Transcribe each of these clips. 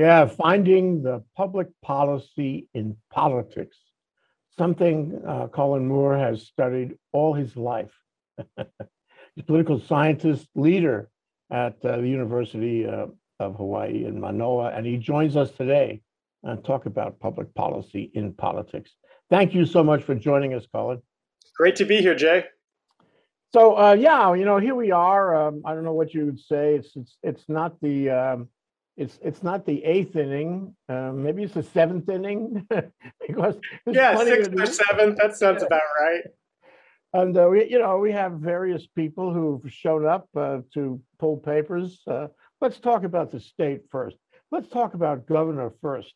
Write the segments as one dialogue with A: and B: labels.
A: Yeah, finding the public policy in politics, something uh, Colin Moore has studied all his life. He's a political scientist, leader at uh, the University uh, of Hawaii in Manoa, and he joins us today and talk about public policy in politics. Thank you so much for joining us, Colin.
B: Great to be here, Jay.
A: So uh, yeah, you know, here we are. Um, I don't know what you would say. It's it's it's not the um, it's it's not the eighth inning. Um, maybe it's the seventh inning
B: because yeah, sixth or seventh. That sounds about right.
A: And uh, we, you know, we have various people who've shown up uh, to pull papers. Uh, let's talk about the state first. Let's talk about governor first.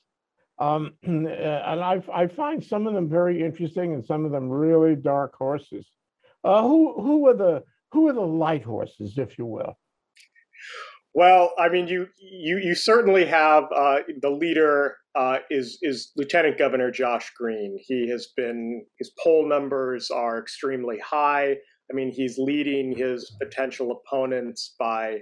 A: Um, and I, I find some of them very interesting and some of them really dark horses. Uh, who who are the who are the light horses, if you will?
B: Well, I mean, you you you certainly have uh, the leader uh, is is Lieutenant Governor Josh Green. He has been his poll numbers are extremely high. I mean, he's leading his potential opponents by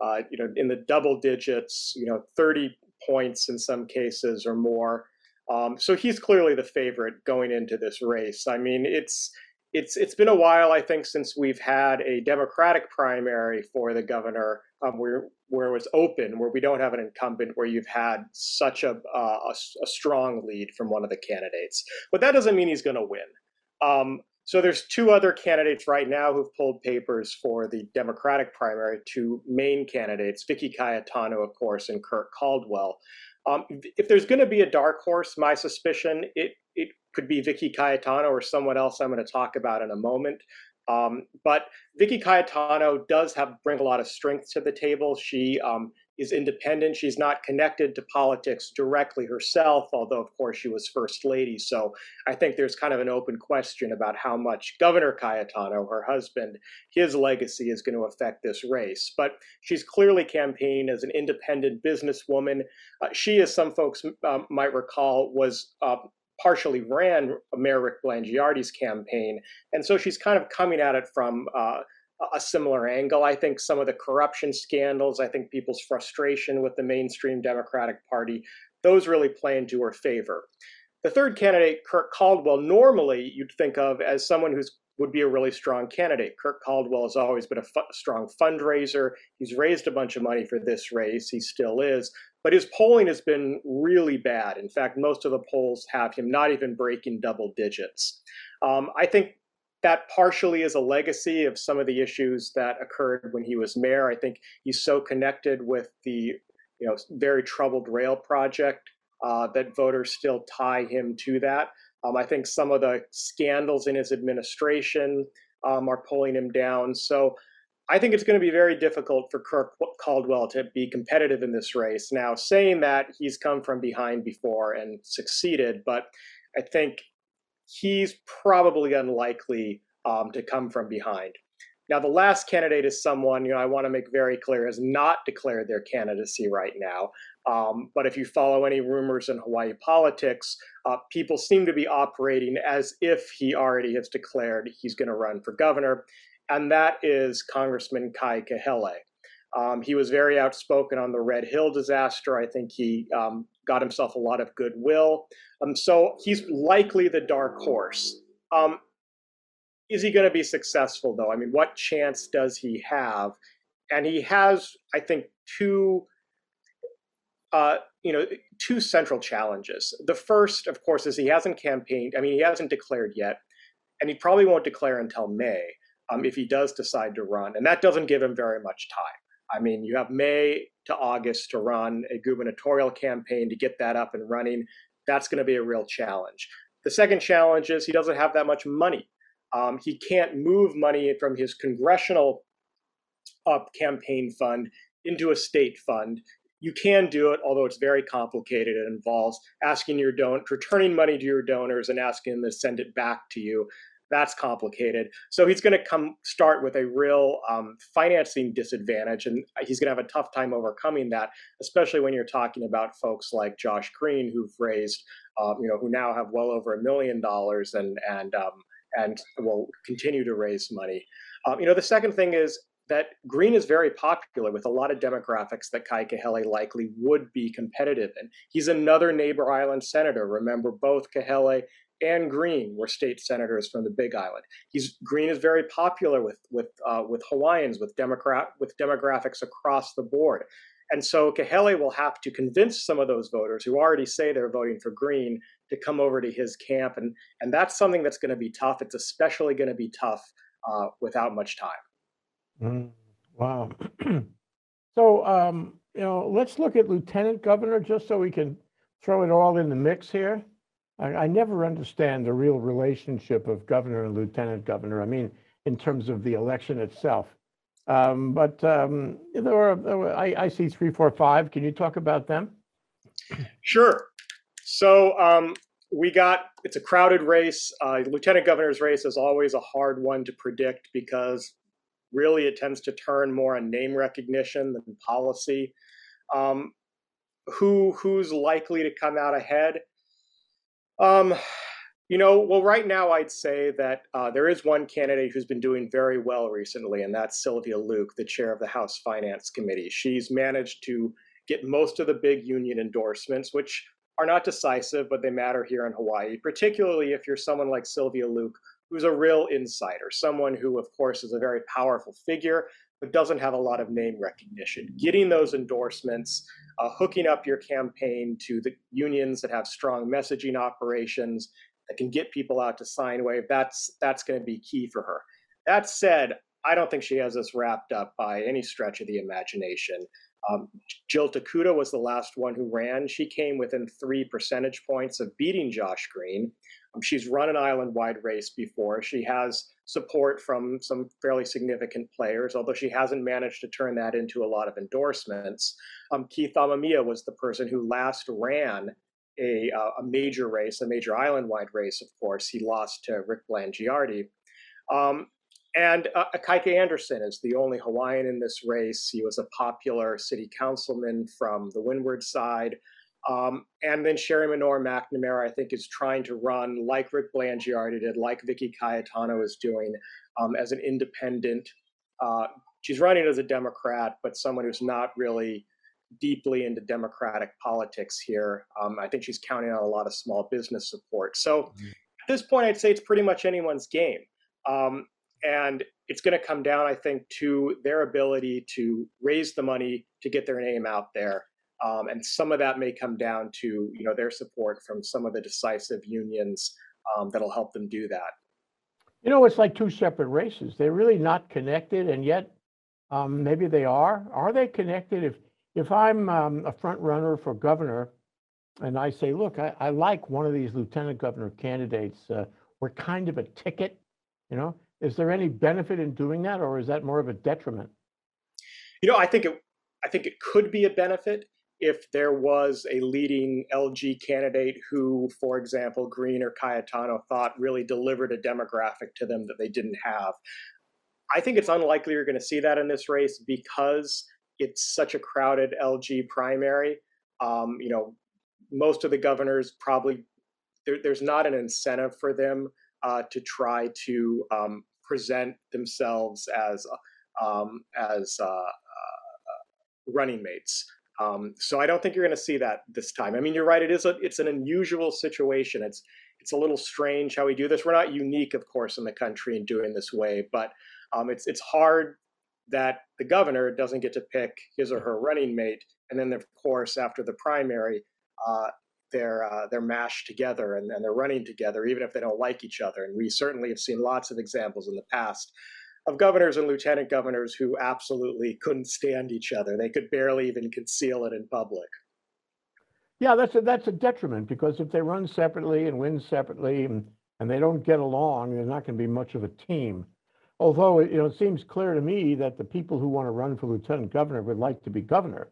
B: uh, you know in the double digits, you know, thirty points in some cases or more. Um, so he's clearly the favorite going into this race. I mean, it's it's it's been a while, I think, since we've had a Democratic primary for the governor, um, where where it was open, where we don't have an incumbent, where you've had such a uh, a, a, strong lead from one of the candidates. But that doesn't mean he's going to win. Um, so there's two other candidates right now who've pulled papers for the Democratic primary, two main candidates, Vicky Cayetano, of course, and Kirk Caldwell. Um, if there's going to be a dark horse, my suspicion it it could be Vicky Cayetano or someone else I'm going to talk about in a moment. Um, but Vicky Cayetano does have bring a lot of strength to the table. She um, is independent. She's not connected to politics directly herself, although of course she was first lady. So I think there's kind of an open question about how much Governor Cayetano, her husband, his legacy is going to affect this race. But she's clearly campaigned as an independent businesswoman. Uh, she, as some folks um, might recall, was uh, partially ran Mayor Rick Blangiardi's campaign. And so she's kind of coming at it from uh, a similar angle. I think some of the corruption scandals, I think people's frustration with the mainstream Democratic Party, those really play into her favor. The third candidate, Kirk Caldwell, normally you'd think of as someone who's would be a really strong candidate. Kirk Caldwell has always been a fu- strong fundraiser. He's raised a bunch of money for this race. He still is. But his polling has been really bad. In fact, most of the polls have him not even breaking double digits. Um, I think that partially is a legacy of some of the issues that occurred when he was mayor. I think he's so connected with the you know very troubled rail project uh, that voters still tie him to that. Um, I think some of the scandals in his administration um, are pulling him down. So I think it's going to be very difficult for Kirk Caldwell to be competitive in this race. Now, saying that he's come from behind before and succeeded, but I think he's probably unlikely um, to come from behind. Now, the last candidate is someone, you know, I want to make very clear has not declared their candidacy right now. Um, but if you follow any rumors in Hawaii politics, uh, people seem to be operating as if he already has declared he's going to run for governor and that is Congressman Kai Kahele. Um, he was very outspoken on the Red Hill disaster. I think he um, got himself a lot of goodwill. Um, so he's likely the dark horse. Um, is he going to be successful, though? I mean, what chance does he have? And he has, I think, two. Uh, you know, two central challenges. The first, of course, is he hasn't campaigned. I mean, he hasn't declared yet, and he probably won't declare until May um, if he does decide to run. And that doesn't give him very much time. I mean, you have May to August to run a gubernatorial campaign to get that up and running. That's going to be a real challenge. The second challenge is he doesn't have that much money. Um, he can't move money from his congressional up campaign fund into a state fund. You can do it, although it's very complicated. It involves asking your don, returning money to your donors, and asking them to send it back to you that's complicated. So he's going to come start with a real um, financing disadvantage, and he's going to have a tough time overcoming that, especially when you're talking about folks like Josh Green, who've raised, um, you know, who now have well over a million dollars and and um, and will continue to raise money. Um, you know, the second thing is that Green is very popular with a lot of demographics that Kai Kahele likely would be competitive in. He's another neighbor island senator. Remember, both Kahele and Green were state senators from the Big Island. He's Green is very popular with with uh, with Hawaiians, with Democrat with demographics across the board. And so Kahele will have to convince some of those voters who already say they're voting for Green to come over to his camp. And, and that's something that's going to be tough. It's especially going to be tough uh, without much time.
A: Mm, wow. so, um, you know, let's look at lieutenant governor just so we can throw it all in the mix here. I, never understand the real relationship of governor and lieutenant governor. I mean, in terms of the election itself. Um, but um, there are, there were- I, I see three, four, five. Can you talk about them?
B: Sure. So um, we got it's a crowded race. Uh, lieutenant governor's race is always a hard one to predict because really it tends to turn more on name recognition than policy. Um, who who's likely to come out ahead? Um, you know, well, right now I'd say that uh, there is one candidate who's been doing very well recently, and that's Sylvia Luke, the chair of the House Finance Committee. She's managed to get most of the big union endorsements, which are not decisive, but they matter here in Hawaii, particularly if you're someone like Sylvia Luke, who's a real insider, someone who, of course, is a very powerful figure, but doesn't have a lot of name recognition. Getting those endorsements, uh, hooking up your campaign to the unions that have strong messaging operations that can get people out to sign wave, that's, that's going to be key for her. That said, I don't think she has this wrapped up by any stretch of the imagination. Um, Jill Tokuda was the last one who ran. She came within three percentage points of beating Josh Green. Um, she's run an island wide race before. She has support from some fairly significant players, although she hasn't managed to turn that into a lot of endorsements. Um, Keith Amemiya was the person who last ran a, uh, a major race, a major island wide race, of course. He lost to Rick Blangiardi. Um, and uh, Ikaika Anderson is the only Hawaiian in this race. He was a popular city councilman from the windward side. Um, and then Sherry Menor McNamara, I think, is trying to run like Rick Blangiardi did, like Vicky Cayetano is doing, um, as an independent. Uh, she's running as a Democrat, but someone who's not really deeply into Democratic politics here. Um, I think she's counting on a lot of small business support. So mm-hmm. at this point, I'd say it's pretty much anyone's game. Um, and it's going to come down, I think, to their ability to raise the money to get their name out there. Um, and some of that may come down to you know their support from some of the decisive unions um, that'll help them do that.
A: You know, it's like two separate races. They're really not connected, and yet um, maybe they are. Are they connected? If if I'm um, a front runner for governor, and I say, look, I, I like one of these lieutenant governor candidates. Uh, we're kind of a ticket, you know. Is there any benefit in doing that, or is that more of a detriment?
B: You know, I think it. I think it could be a benefit if there was a leading LG candidate who, for example, Green or Cayetano thought really delivered a demographic to them that they didn't have. I think it's unlikely you're going to see that in this race because it's such a crowded LG primary. Um, you know, most of the governors probably there, there's not an incentive for them uh, to try to um, present themselves as um, as uh, uh, running mates. Um, so I don't think you're going to see that this time. I mean, you're right. It is a it's an unusual situation. It's it's a little strange how we do this. We're not unique, of course, in the country in doing this way, but um, it's it's hard that the governor doesn't get to pick his or her running mate, and then of course after the primary, uh, they're uh, they're mashed together and, and they're running together, even if they don't like each other. And we certainly have seen lots of examples in the past of governors and lieutenant governors who absolutely couldn't stand each other. They could barely even conceal it in public.
A: Yeah, that's a, that's a detriment because if they run separately and win separately and, and they don't get along, they're not going to be much of a team. Although you know, it seems clear to me that the people who want to run for lieutenant governor would like to be governor.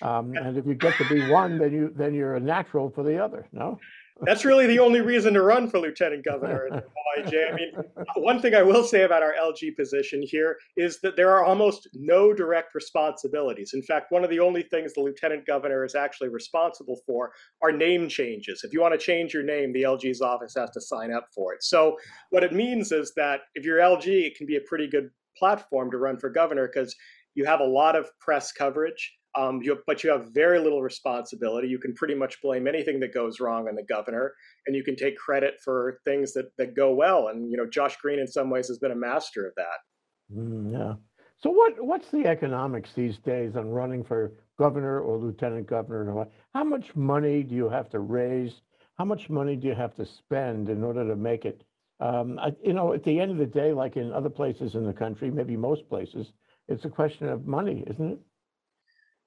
A: Um, and if you get to be one, then you then you're a natural for the other. No.
B: That's really the only reason to run for lieutenant governor in I mean, one thing I will say about our LG position here is that there are almost no direct responsibilities. In fact, one of the only things the lieutenant governor is actually responsible for are name changes. If you want to change your name, the LG's office has to sign up for it. So what it means is that if you're LG, it can be a pretty good platform to run for governor because you have a lot of press coverage, um, you, but you have very little responsibility. You can pretty much blame anything that goes wrong on the governor, and you can take credit for things that, that go well. And you know, Josh Green, in some ways, has been a master of that.
A: Mm, yeah. So what what's the economics these days on running for governor or lieutenant governor? How much money do you have to raise? How much money do you have to spend in order to make it? Um, I, you know, at the end of the day, like in other places in the country, maybe most places, it's a question of money, isn't it?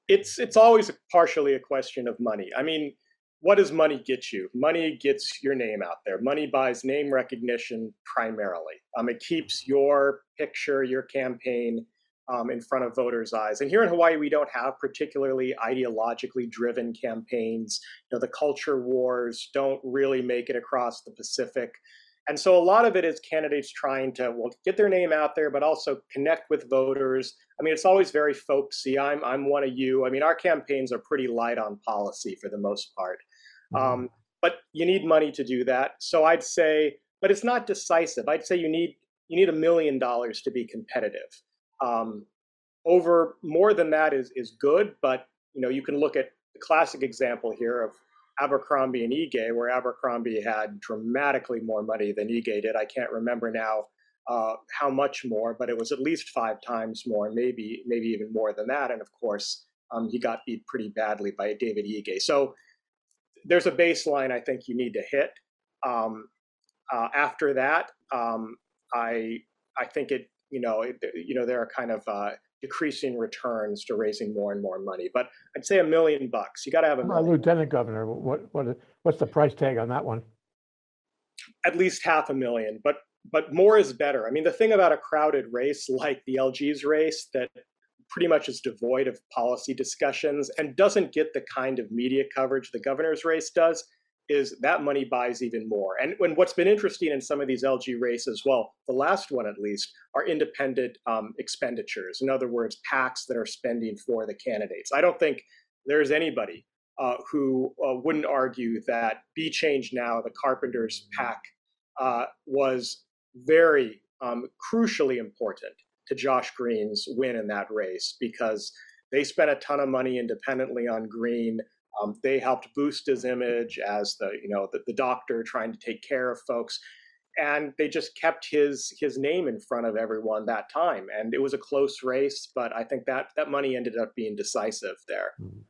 B: It's it's always partially a question of money. I mean, what does money get you? Money gets your name out there. Money buys name recognition primarily. Um, it keeps your picture, your campaign um, in front of voters' eyes. And here in Hawaii, we don't have particularly ideologically driven campaigns. You know, the culture wars don't really make it across the Pacific. And so a lot of it is candidates trying to well get their name out there, but also connect with voters. I mean, it's always very folksy. I'm I'm one of you. I mean, our campaigns are pretty light on policy for the most part. Mm-hmm. Um, but you need money to do that. So I'd say, but it's not decisive. I'd say you need you need a million dollars to be competitive. Um, over more than that is is good, but you know you can look at the classic example here of Abercrombie and Ige, where Abercrombie had dramatically more money than Ige did. I can't remember now uh, how much more, but it was at least five times more, maybe maybe even more than that. And of course, um, he got beat pretty badly by David Ige. So there's a baseline I think you need to hit. Um, uh, after that, um, I I think it you know, it, you know, there are kind of uh, decreasing returns to raising more and more money. But I'd say a million bucks. You got to have a
A: million. Lieutenant Governor, what what what's the price tag on that one?
B: At least half a million, but but more is better. I mean, the thing about a crowded race like the LG's race that pretty much is devoid of policy discussions and doesn't get the kind of media coverage the governor's race does is that money buys even more. And when what's been interesting in some of these LG races, well, the last one at least, are independent um, expenditures. In other words, PACs that are spending for the candidates. I don't think there's anybody uh, who uh, wouldn't argue that Be Change Now, the Carpenters PAC, uh, was very um, crucially important to Josh Green's win in that race because they spent a ton of money independently on Green. Um, they helped boost his image as the you know the, the doctor trying to take care of folks, and they just kept his his name in front of everyone that time. And it was a close race, but I think that that money ended up being decisive there. Hmm.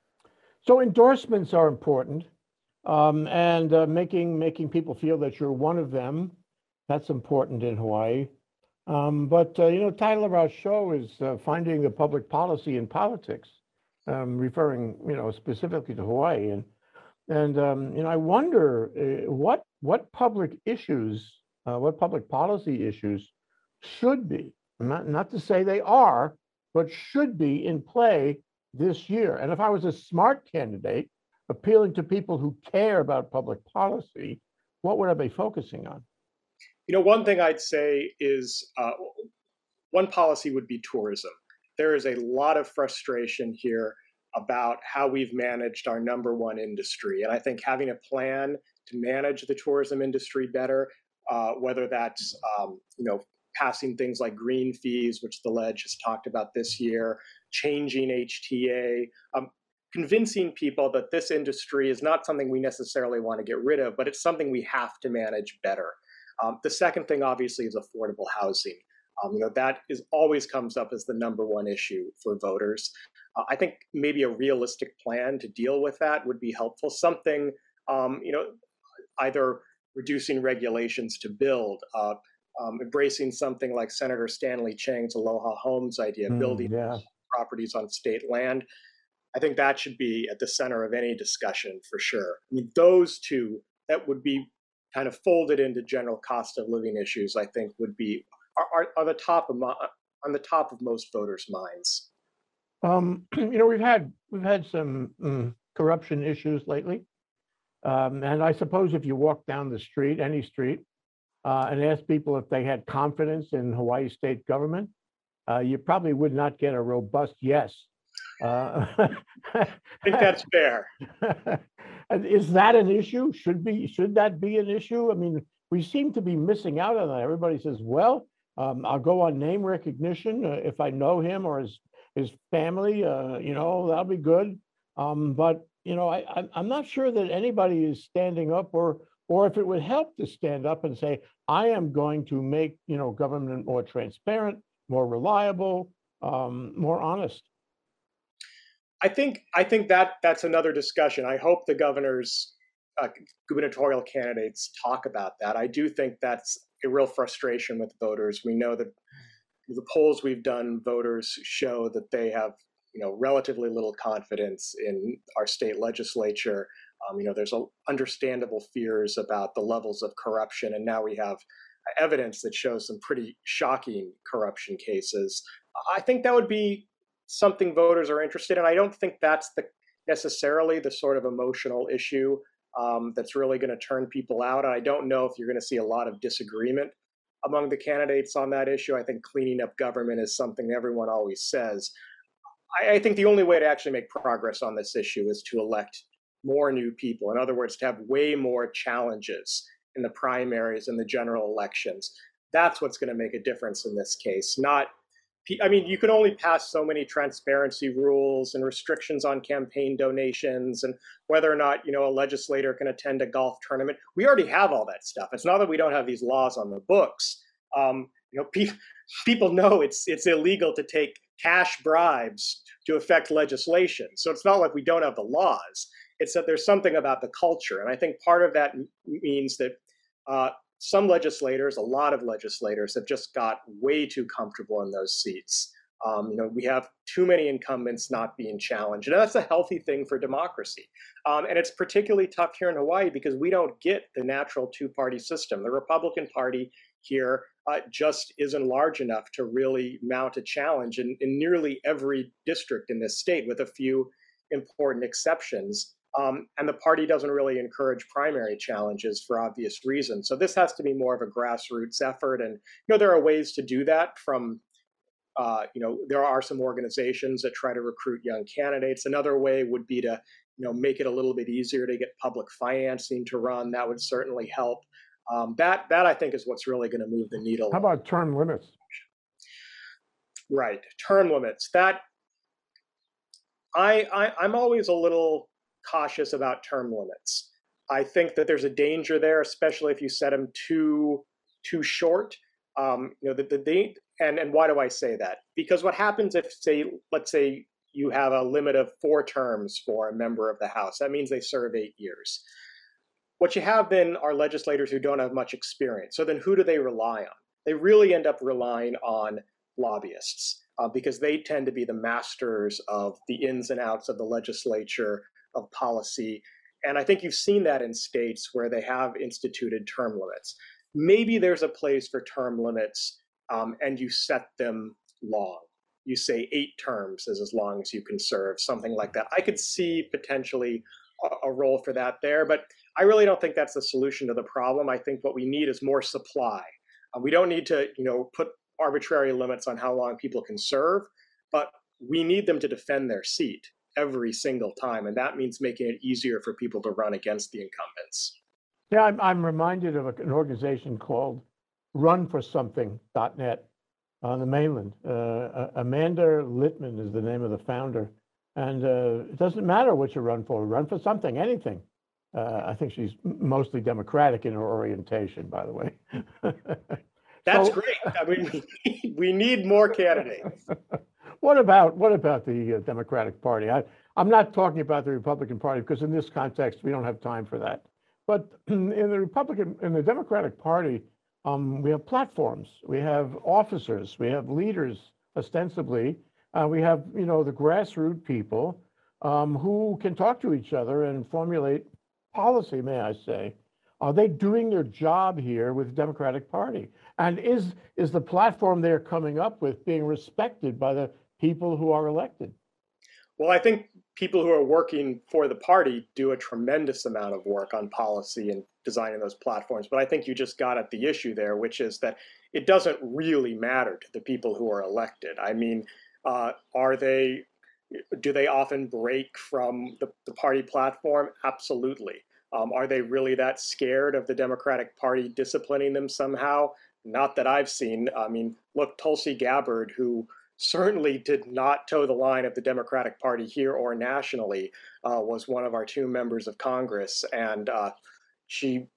A: So endorsements are important, um, and uh, making making people feel that you're one of them. That's important in Hawaii. Um, but uh, you know, title of our show is uh, finding the public policy in politics um, referring, you know, specifically to Hawaii. And, and um, you know, I wonder uh, what, what public issues, uh, what public policy issues should be, not, not to say they are, but should be in play this year. And if I was a smart candidate appealing to people who care about public policy, what would I be focusing on?
B: You know, one thing I'd say is uh, one policy would be tourism there is a lot of frustration here about how we've managed our number one industry. And I think having a plan to manage the tourism industry better, uh, whether that's um, you know passing things like green fees, which the ledge has talked about this year, changing HTA, um, convincing people that this industry is not something we necessarily want to get rid of, but it's something we have to manage better. Um, the second thing, obviously, is affordable housing. Um, you know that is always comes up as the number one issue for voters. Uh, I think maybe a realistic plan to deal with that would be helpful. Something, um, you know, either reducing regulations to build, uh, um, embracing something like Senator Stanley Chang's Aloha Homes idea, mm, building yeah. properties on state land. I think that should be at the center of any discussion for sure. I mean, those two that would be kind of folded into general cost of living issues. I think would be are, are, the top of on the top of most voters' minds?
A: Um, you know, we've had we've had some um, corruption issues lately, um, and I suppose if you walk down the street, any street, uh, and ask people if they had confidence in Hawaii state government, uh, you probably would not get a robust yes.
B: Uh, I think that's fair.
A: Is that an issue? Should be should that be an issue? I mean, we seem to be missing out on that. Everybody says, well, Um, I'll go on name recognition uh, if I know him or his his family. Uh, you know, that'll be good. Um, but you know, I, I'm not sure that anybody is standing up or or if it would help to stand up and say, I am going to make you know government more transparent, more reliable, um, more honest.
B: I think I think that that's another discussion. I hope the governors, uh, gubernatorial candidates talk about that. I do think that's a real frustration with voters. We know that the polls we've done, voters show that they have you know relatively little confidence in our state legislature. Um, you know, there's a, understandable fears about the levels of corruption, and now we have evidence that shows some pretty shocking corruption cases. I think that would be something voters are interested in. I don't think that's the necessarily the sort of emotional issue um, that's really going to turn people out. I don't know if you're going to see a lot of disagreement among the candidates on that issue. I think cleaning up government is something everyone always says. I, I think the only way to actually make progress on this issue is to elect more new people. In other words, to have way more challenges in the primaries and the general elections. That's what's going to make a difference in this case, not I mean, you can only pass so many transparency rules and restrictions on campaign donations and whether or not, you know, a legislator can attend a golf tournament. We already have all that stuff. It's not that we don't have these laws on the books. Um, you know, pe- people know it's it's illegal to take cash bribes to affect legislation. So it's not like we don't have the laws. It's that there's something about the culture, and I think part of that means that uh, some legislators, a lot of legislators, have just got way too comfortable in those seats. Um, you know, we have too many incumbents not being challenged, and that's a healthy thing for democracy. Um, and it's particularly tough here in Hawaii because we don't get the natural two-party system. The Republican Party here uh, just isn't large enough to really mount a challenge in, in nearly every district in this state, with a few important exceptions. Um, and the party doesn't really encourage primary challenges for obvious reasons. So this has to be more of a grassroots effort. And, you know, there are ways to do that from, uh, you know, there are some organizations that try to recruit young candidates. Another way would be to, you know, make it a little bit easier to get public financing to run. That would certainly help. Um, that, that I think is what's really going to move the needle.
A: How about term limits?
B: Right. Term limits. That I, I I'm always a little cautious about term limits. I think that there's a danger there, especially if you set them too too short. Um, you know, the, the date, and and why do I say that? Because what happens if, say, let's say you have a limit of four terms for a member of the House, that means they serve eight years. What you have then are legislators who don't have much experience. So then, who do they rely on? They really end up relying on lobbyists uh, because they tend to be the masters of the ins and outs of the legislature of policy. And I think you've seen that in states where they have instituted term limits. Maybe there's a place for term limits um, and you set them long. You say eight terms is as long as you can serve, something like that. I could see potentially a, a role for that there, but I really don't think that's the solution to the problem. I think what we need is more supply. Uh, we don't need to, you know, put arbitrary limits on how long people can serve, but we need them to defend their seat every single time. And that means making it easier for people to run against the incumbents.
A: Yeah, I'm, I'm reminded of an organization called runforsomething.net on the mainland. Uh, Amanda Litman is the name of the founder. And uh, it doesn't matter what you run for, run for something, anything. Uh, I think she's mostly Democratic in her orientation, by the way.
B: That's so, great. I mean, we need more candidates.
A: What about what about the uh, Democratic Party? I, I'm not talking about the Republican Party because in this context we don't have time for that. But in the Republican, in the Democratic Party, um, we have platforms, we have officers, we have leaders, ostensibly. Uh, we have, you know, the grassroots people um, who can talk to each other and formulate policy. May I say? Are they doing their job here with the Democratic Party? And is is the platform they're coming up with being respected by the people who are elected?
B: Well, I think people who are working for the party do a tremendous amount of work on policy and designing those platforms. But I think you just got at the issue there, which is that it doesn't really matter to the people who are elected. I mean, uh, are they, do they often break from the, the party platform? Absolutely. Um, are they really that scared of the Democratic Party disciplining them somehow? Not that I've seen. I mean, look, Tulsi Gabbard, who certainly did not toe the line of the Democratic Party here or nationally, uh, was one of our two members of Congress. And uh, she,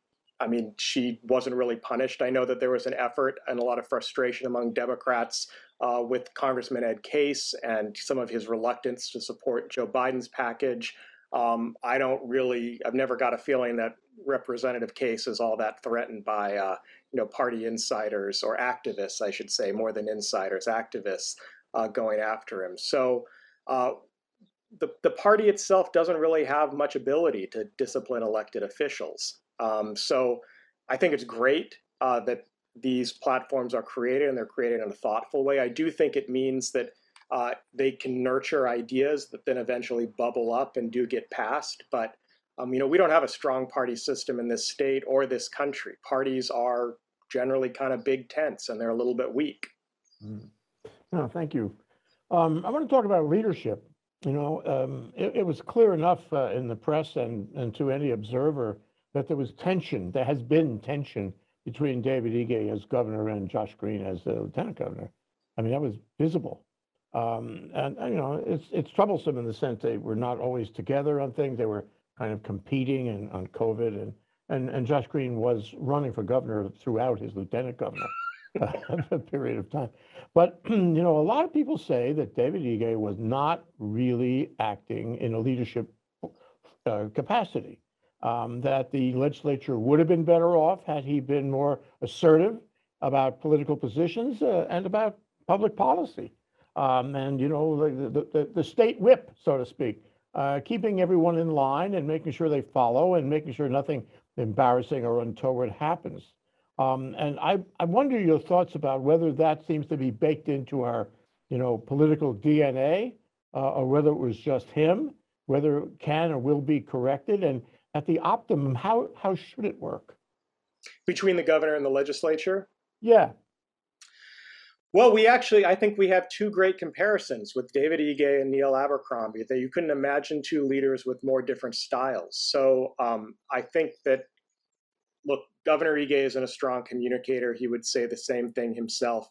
B: I mean, she wasn't really punished. I know that there was an effort and a lot of frustration among Democrats uh, with Congressman Ed Case and some of his reluctance to support Joe Biden's package. Um, I don't really, I've never got a feeling that Representative Case is all that threatened by uh, you know, party insiders or activists, I should say, more than insiders, activists uh, going after him. So uh, the, the party itself doesn't really have much ability to discipline elected officials. Um, so I think it's great uh, that these platforms are created and they're created in a thoughtful way. I do think it means that uh, they can nurture ideas that then eventually bubble up and do get passed. But um, you know, we don't have a strong party system in this state or this country. Parties are generally kind of big tents and they're a little bit weak.
A: Mm. No, thank you. Um, I want to talk about leadership. You know, um, it, it, was clear enough uh, in the press and, and to any observer that there was tension. There has been tension between David Ige as governor and Josh Green as the lieutenant governor. I mean, that was visible. Um, and, and, you know, it's it's troublesome in the sense they were not always together on things. They were kind of competing and on COVID and and and Josh Green was running for governor throughout his lieutenant governor uh, period of time. But you know, a lot of people say that David Ige was not really acting in a leadership uh, capacity. Um, that the legislature would have been better off had he been more assertive about political positions uh, and about public policy. Um, and you know, the, the, the, state whip, so to speak, uh, keeping everyone in line and making sure they follow and making sure nothing embarrassing or untoward happens. Um, and I, I wonder your thoughts about whether that seems to be baked into our, you know, political DNA, uh, or whether it was just him, whether it can or will be corrected, and at the optimum, how how should it work?
B: Between the governor and the legislature?
A: Yeah.
B: Well, we actually, I think we have two great comparisons with David Ige and Neil Abercrombie. That you couldn't imagine two leaders with more different styles. So um, I think that, look, Governor Ige isn't a strong communicator. He would say the same thing himself.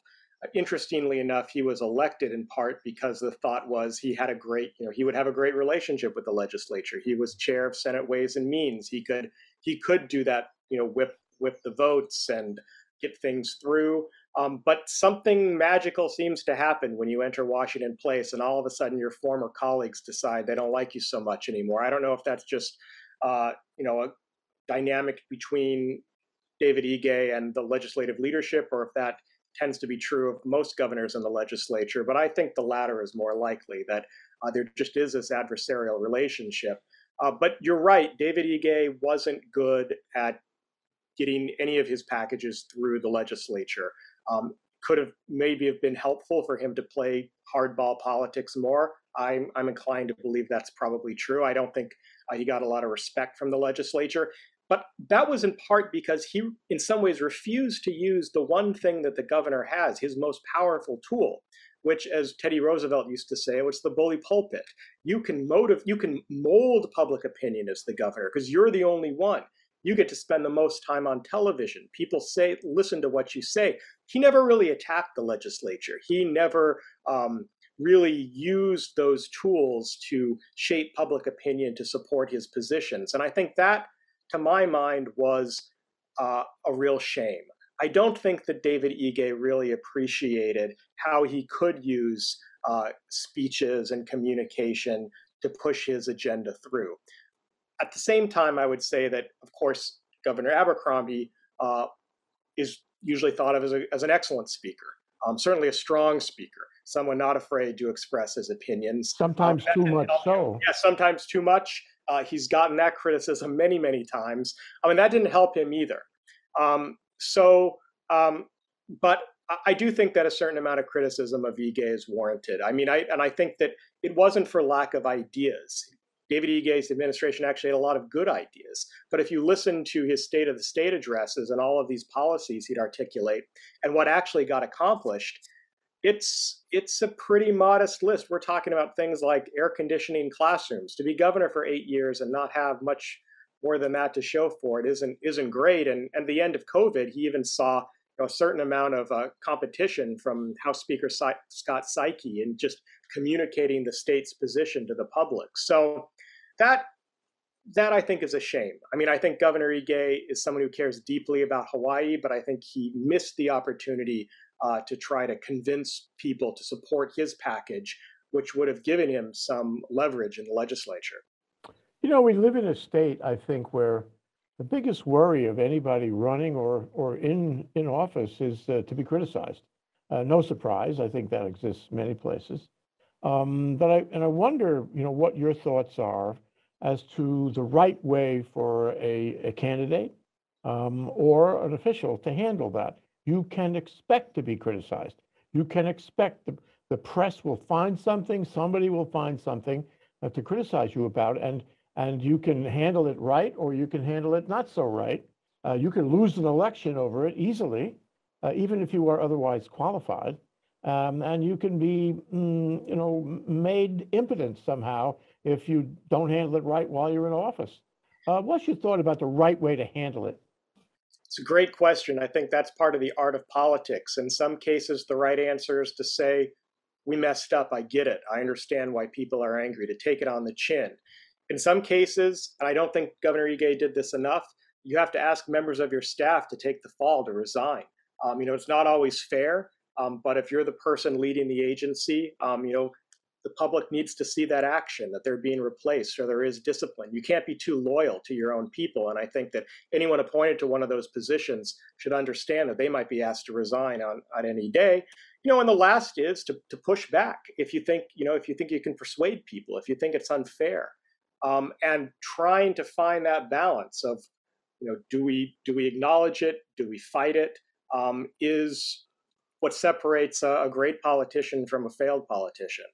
B: Interestingly enough, he was elected in part because the thought was he had a great, you know, he would have a great relationship with the legislature. He was chair of Senate Ways and Means. He could he could do that, you know, whip whip the votes and get things through. Um, but something magical seems to happen when you enter Washington Place, and all of a sudden your former colleagues decide they don't like you so much anymore. I don't know if that's just, uh, you know, a dynamic between David Ige and the legislative leadership, or if that tends to be true of most governors in the legislature. But I think the latter is more likely that uh, there just is this adversarial relationship. Uh, but you're right, David Ige wasn't good at getting any of his packages through the legislature um, could have maybe have been helpful for him to play hardball politics more. I'm, I'm inclined to believe that's probably true. I don't think uh, he got a lot of respect from the legislature. But that was in part because he, in some ways, refused to use the one thing that the governor has, his most powerful tool, which, as Teddy Roosevelt used to say, was the bully pulpit. You can motive, you can mold public opinion as the governor because you're the only one you get to spend the most time on television. People say, listen to what you say. He never really attacked the legislature. He never um, really used those tools to shape public opinion to support his positions. And I think that, to my mind, was uh, a real shame. I don't think that David Ige really appreciated how he could use uh, speeches and communication to push his agenda through. At the same time, I would say that, of course, Governor Abercrombie uh, is usually thought of as, a, as an excellent speaker, um, certainly a strong speaker, someone not afraid to express his opinions.
A: Sometimes um, too much so.
B: Yeah, sometimes too much. Uh, he's gotten that criticism many, many times. I mean, that didn't help him either. Um, so, um, but I do think that a certain amount of criticism of Ige is warranted. I mean, I and I think that it wasn't for lack of ideas. David Ige's administration actually had a lot of good ideas. But if you listen to his State of the State addresses and all of these policies he'd articulate and what actually got accomplished, it's it's a pretty modest list. We're talking about things like air conditioning classrooms. To be governor for eight years and not have much more than that to show for it isn't isn't great. And at the end of COVID, he even saw know, a certain amount of uh, competition from House Speaker si- Scott Saiki in just communicating the state's position to the public. So that that I think is a shame. I mean, I think Governor Ige is someone who cares deeply about Hawaii, but I think he missed the opportunity uh, to try to convince people to support his package, which would have given him some leverage in the legislature.
A: You know, we live in a state, I think, where the biggest worry of anybody running or or in in office is uh, to be criticized. Uh, no surprise, I think that exists many places. Um, but I and I wonder, you know, what your thoughts are as to the right way for a, a candidate um, or an official to handle that. You can expect to be criticized. You can expect the, the press will find something, somebody will find something uh, to criticize you about, and and you can handle it right or you can handle it not so right. Uh, you can lose an election over it easily, uh, even if you are otherwise qualified. Um, and you can be, mm, you know, made impotent somehow if you don't handle it right while you're in office. Uh, what's your thought about the right way to handle it?
B: It's a great question. I think that's part of the art of politics. In some cases, the right answer is to say, we messed up. I get it. I understand why people are angry, to take it on the chin. In some cases, and I don't think Governor Ige did this enough, you have to ask members of your staff to take the fall, to resign. Um, you know, it's not always fair, um, but if you're the person leading the agency, um, you know, the public needs to see that action, that they're being replaced or there is discipline. You can't be too loyal to your own people. And I think that anyone appointed to one of those positions should understand that they might be asked to resign on, on any day. You know, and the last is to, to push back if you think, you know, if you think you can persuade people, if you think it's unfair um, and trying to find that balance of you know do we do we acknowledge it do we fight it um, is what separates a, a great politician from a failed politician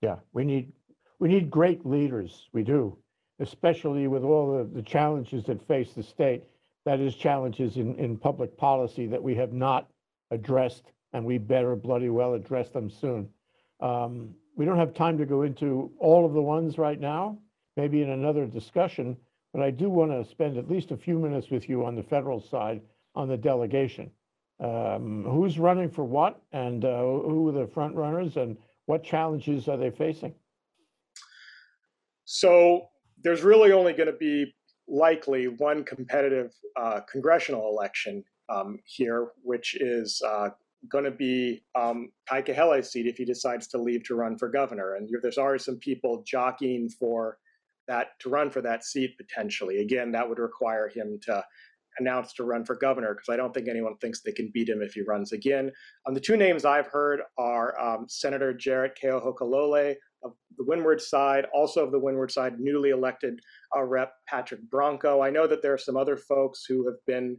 A: yeah we need we need great leaders we do especially with all the, the challenges that face the state that is challenges in, in public policy that we have not addressed and we better bloody well address them soon um, we don't have time to go into all of the ones right now maybe in another discussion, but I do want to spend at least a few minutes with you on the federal side on the delegation. Um, who's running for what and uh, who are the front runners and what challenges are they facing?
B: So there's really only going to be likely one competitive uh, congressional election um, here, which is uh, going to be um, Kai Kahele's seat if he decides to leave to run for governor. And there's already some people jockeying for that to run for that seat potentially. Again, that would require him to announce to run for governor because I don't think anyone thinks they can beat him if he runs again. Um, the two names I've heard are um, Senator Jarrett Keohokalole of the Windward side, also of the Windward side, newly elected uh, Rep Patrick Branco. I know that there are some other folks who have been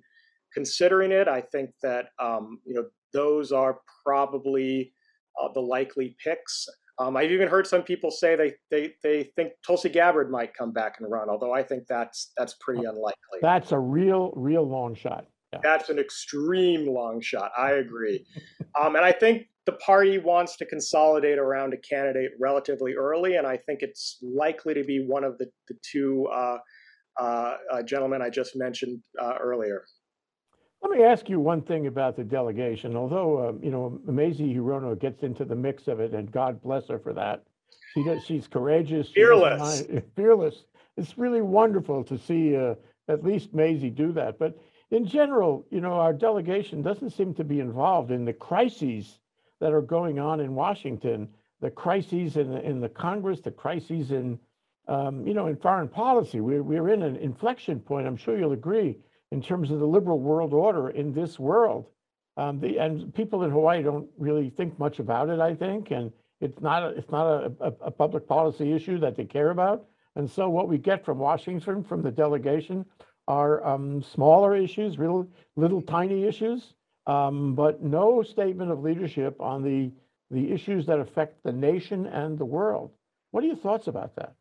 B: considering it. I think that um, you know those are probably uh, the likely picks. Um, I've even heard some people say they, they, they think Tulsi Gabbard might come back and run, although I think that's that's pretty unlikely.
A: That's a real, real long shot.
B: Yeah. That's an extreme long shot. I agree. um, and I think the party wants to consolidate around a candidate relatively early, and I think it's likely to be one of the, the two uh, uh, uh, gentlemen I just mentioned uh, earlier.
A: Let me ask you one thing about the delegation. Although, uh, you know, Mazie Hirono gets into the mix of it, and God bless her for that. She does, she's courageous.
B: Fearless.
A: fearless. It's really wonderful to see uh, at least Mazie do that. But in general, you know, our delegation doesn't seem to be involved in the crises that are going on in Washington, the crises in the, in the Congress, the crises in, um, you know, in foreign policy. We're, we're in an inflection point. I'm sure you'll agree in terms of the liberal world order in this world. Um, the, and people in Hawaii don't really think much about it, I think, and it's not a, it's not a, a, a, public policy issue that they care about. And so what we get from Washington, from the delegation, are um, smaller issues, little little tiny issues, um, but no statement of leadership on the the issues that affect the nation and the world. What are your thoughts about that?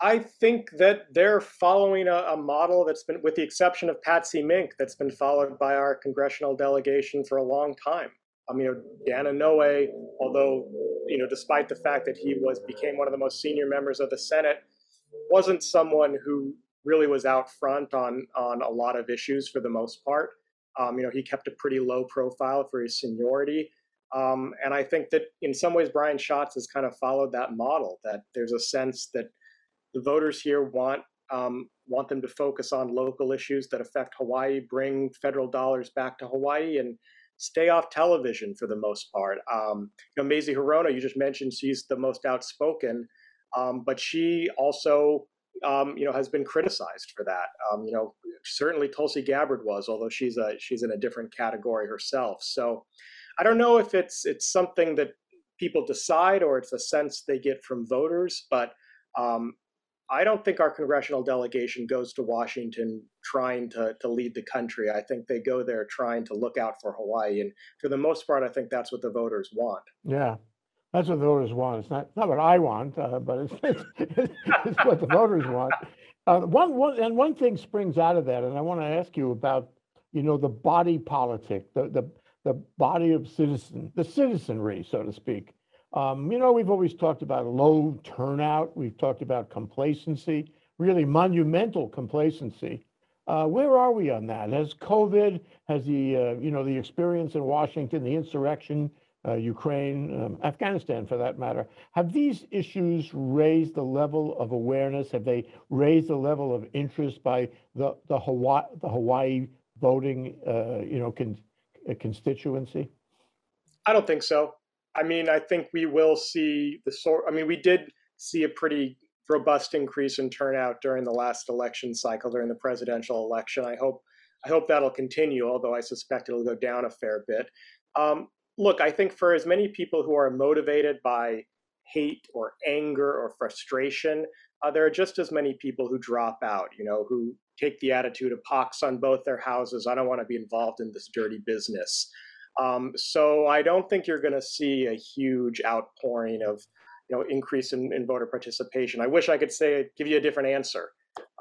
B: I think that they're following a, a, model that's been, with the exception of Patsy Mink, that's been followed by our congressional delegation for a long time. I mean, Dan Inouye, although, you know, despite the fact that he was became one of the most senior members of the Senate, wasn't someone who really was out front on on a lot of issues for the most part. Um, you know, he kept a pretty low profile for his seniority. Um, and I think that in some ways, Brian Schatz has kind of followed that model. That there's a sense that the voters here want um, want them to focus on local issues that affect Hawaii, bring federal dollars back to Hawaii, and stay off television for the most part. Um, you know, Mazie Hirono, you just mentioned she's the most outspoken, um, but she also, um, you know, has been criticized for that. Um, you know, certainly Tulsi Gabbard was, although she's a she's in a different category herself. So, I don't know if it's it's something that people decide or it's a sense they get from voters, but um, I don't think our congressional delegation goes to Washington trying to, to lead the country. I think they go there trying to look out for Hawaii. And for the most part, I think that's what the voters want.
A: Yeah, that's what the voters want. It's not, not what I want, uh, but it's, it's, it's, what the voters want. Uh, one, one, and one thing springs out of that, and I want to ask you about, you know, the body politic, the, the, the body of citizen, the citizenry, so to speak. Um, you know, we've always talked about low turnout. We've talked about complacency, really monumental complacency. Uh, where are we on that? Has COVID, has the, uh, you know, the experience in Washington, the insurrection, uh, Ukraine, um, Afghanistan for that matter, have these issues raised the level of awareness? Have they raised the level of interest by the, the, Hawaii, the Hawaii voting, uh, you know, con- uh, constituency?
B: I don't think so. I mean, I think we will see the sort. I mean, we did see a pretty robust increase in turnout during the last election cycle, during the presidential election. I hope I hope that'll continue, although I suspect it'll go down a fair bit. Um, look, I think for as many people who are motivated by hate or anger or frustration, uh, there are just as many people who drop out. You know, who take the attitude of pox on both their houses. I don't want to be involved in this dirty business. Um, so I don't think you're going to see a huge outpouring of, you know, increase in, in voter participation. I wish I could say give you a different answer,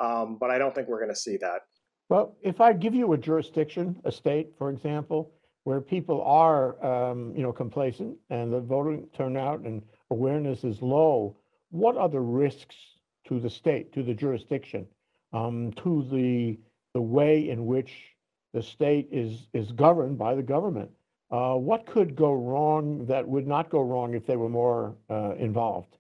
B: um, but I don't think we're going to see that.
A: Well, if I give you a jurisdiction, a state, for example, where people are, um, you know, complacent and the voting turnout and awareness is low, what are the risks to the state, to the jurisdiction, um, to the the way in which the state is is governed by the government? Uh, what could go wrong that would not go wrong if they were more uh, involved?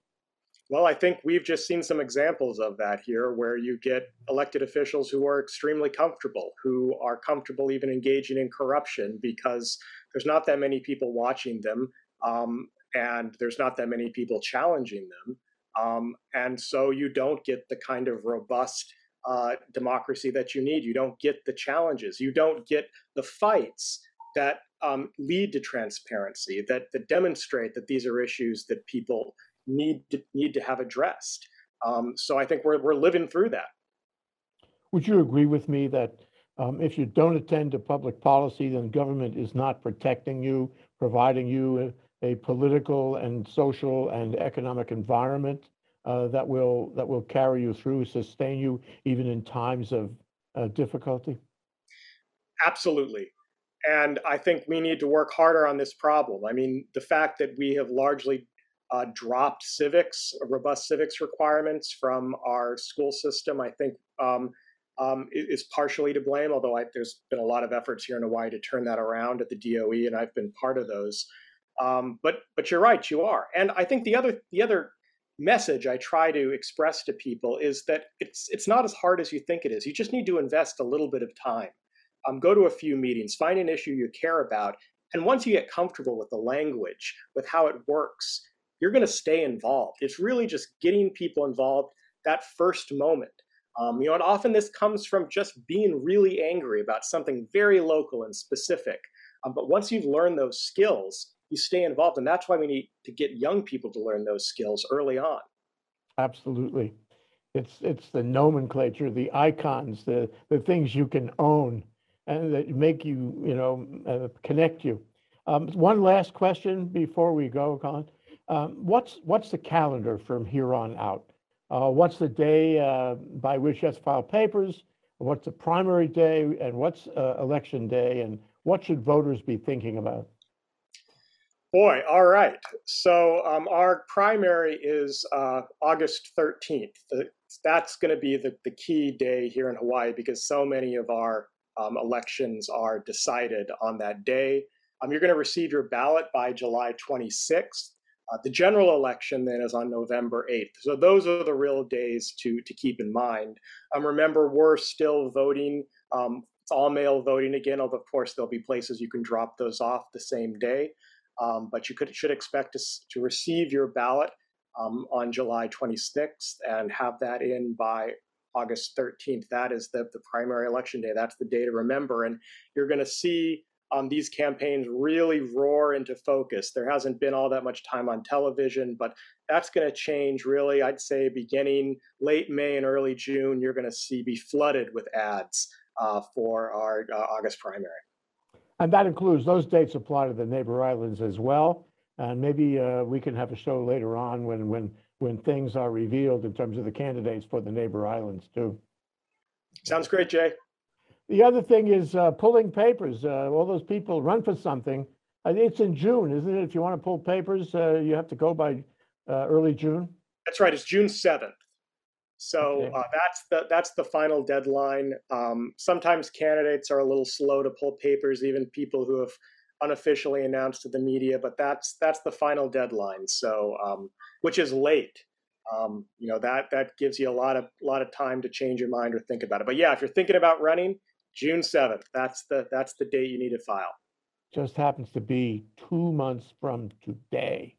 B: Well, I think we've just seen some examples of that here where you get elected officials who are extremely comfortable, who are comfortable even engaging in corruption because there's not that many people watching them um, and there's not that many people challenging them. Um, and so you don't get the kind of robust uh, democracy that you need. You don't get the challenges. You don't get the fights that um, lead to transparency, that, that demonstrate that these are issues that people need to, need to have addressed. Um, so I think we're, we're living through that.
A: Would you agree with me that um, if you don't attend to public policy, then government is not protecting you, providing you a, a political and social and economic environment uh, that will that will carry you through, sustain you even in times of uh, difficulty?
B: Absolutely. And I think we need to work harder on this problem. I mean, the fact that we have largely uh, dropped civics, robust civics requirements from our school system, I think um, um, is partially to blame, although I, there's been a lot of efforts here in Hawaii to turn that around at the DOE, and I've been part of those. Um, but but you're right, you are. And I think the other the other message I try to express to people is that it's it's not as hard as you think it is. You just need to invest a little bit of time um, go to a few meetings, find an issue you care about. And once you get comfortable with the language, with how it works, you're going to stay involved. It's really just getting people involved that first moment. Um, you know, and often this comes from just being really angry about something very local and specific. Um, but once you've learned those skills, you stay involved. And that's why we need to get young people to learn those skills early on.
A: Absolutely. It's, it's the nomenclature, the icons, the, the things you can own and that make you, you know, uh, connect you. Um, one last question before we go, Colin. Um, what's what's the calendar from here on out? Uh, what's the day uh, by which you have to file papers? What's the primary day, and what's uh, election day, and what should voters be thinking about?
B: Boy, all right. So um, our primary is uh, August 13th. The, that's going to be the, the key day here in Hawaii because so many of our um, elections are decided on that day. Um, you're going to receive your ballot by July 26th. Uh, the general election then is on November 8th. So those are the real days to, to keep in mind. Um, remember, we're still voting. Um, it's all mail voting again, although, of course, there'll be places you can drop those off the same day. Um, but you could, should expect to, to receive your ballot um, on July 26th and have that in by August 13th. That is the, the primary election day. That's the day to remember. And you're going to see um, these campaigns really roar into focus. There hasn't been all that much time on television, but that's going to change really. I'd say beginning late May and early June, you're going to see be flooded with ads uh, for our uh, August primary.
A: And that includes, those dates apply to the neighbor islands as well. And maybe uh, we can have a show later on when, when, when things are revealed in terms of the candidates for the neighbor islands too.
B: Sounds great, Jay.
A: The other thing is uh, pulling papers. Uh, all those people run for something. Uh, It's in June, isn't it? If you want to pull papers, uh, you have to go by uh, early June.
B: That's right. It's June 7th. So uh, that's the that's the final deadline. Um, sometimes candidates are a little slow to pull papers, even people who have unofficially announced to the media. But that's that's the final deadline. So um, which is late. Um, you know that that gives you a lot of lot of time to change your mind or think about it. But yeah, if you're thinking about running, June 7th. That's the that's the date you need to file.
A: Just happens to be two months from today.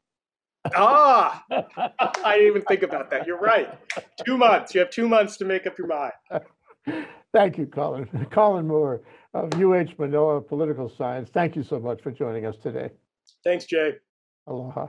B: Ah, I didn't even think about that. You're right. Two months. You have two months to make up your mind.
A: Thank you, Colin. Colin Moore of UH Manoa Political Science. Thank you so much for joining us today.
B: Thanks, Jay.
A: Aloha.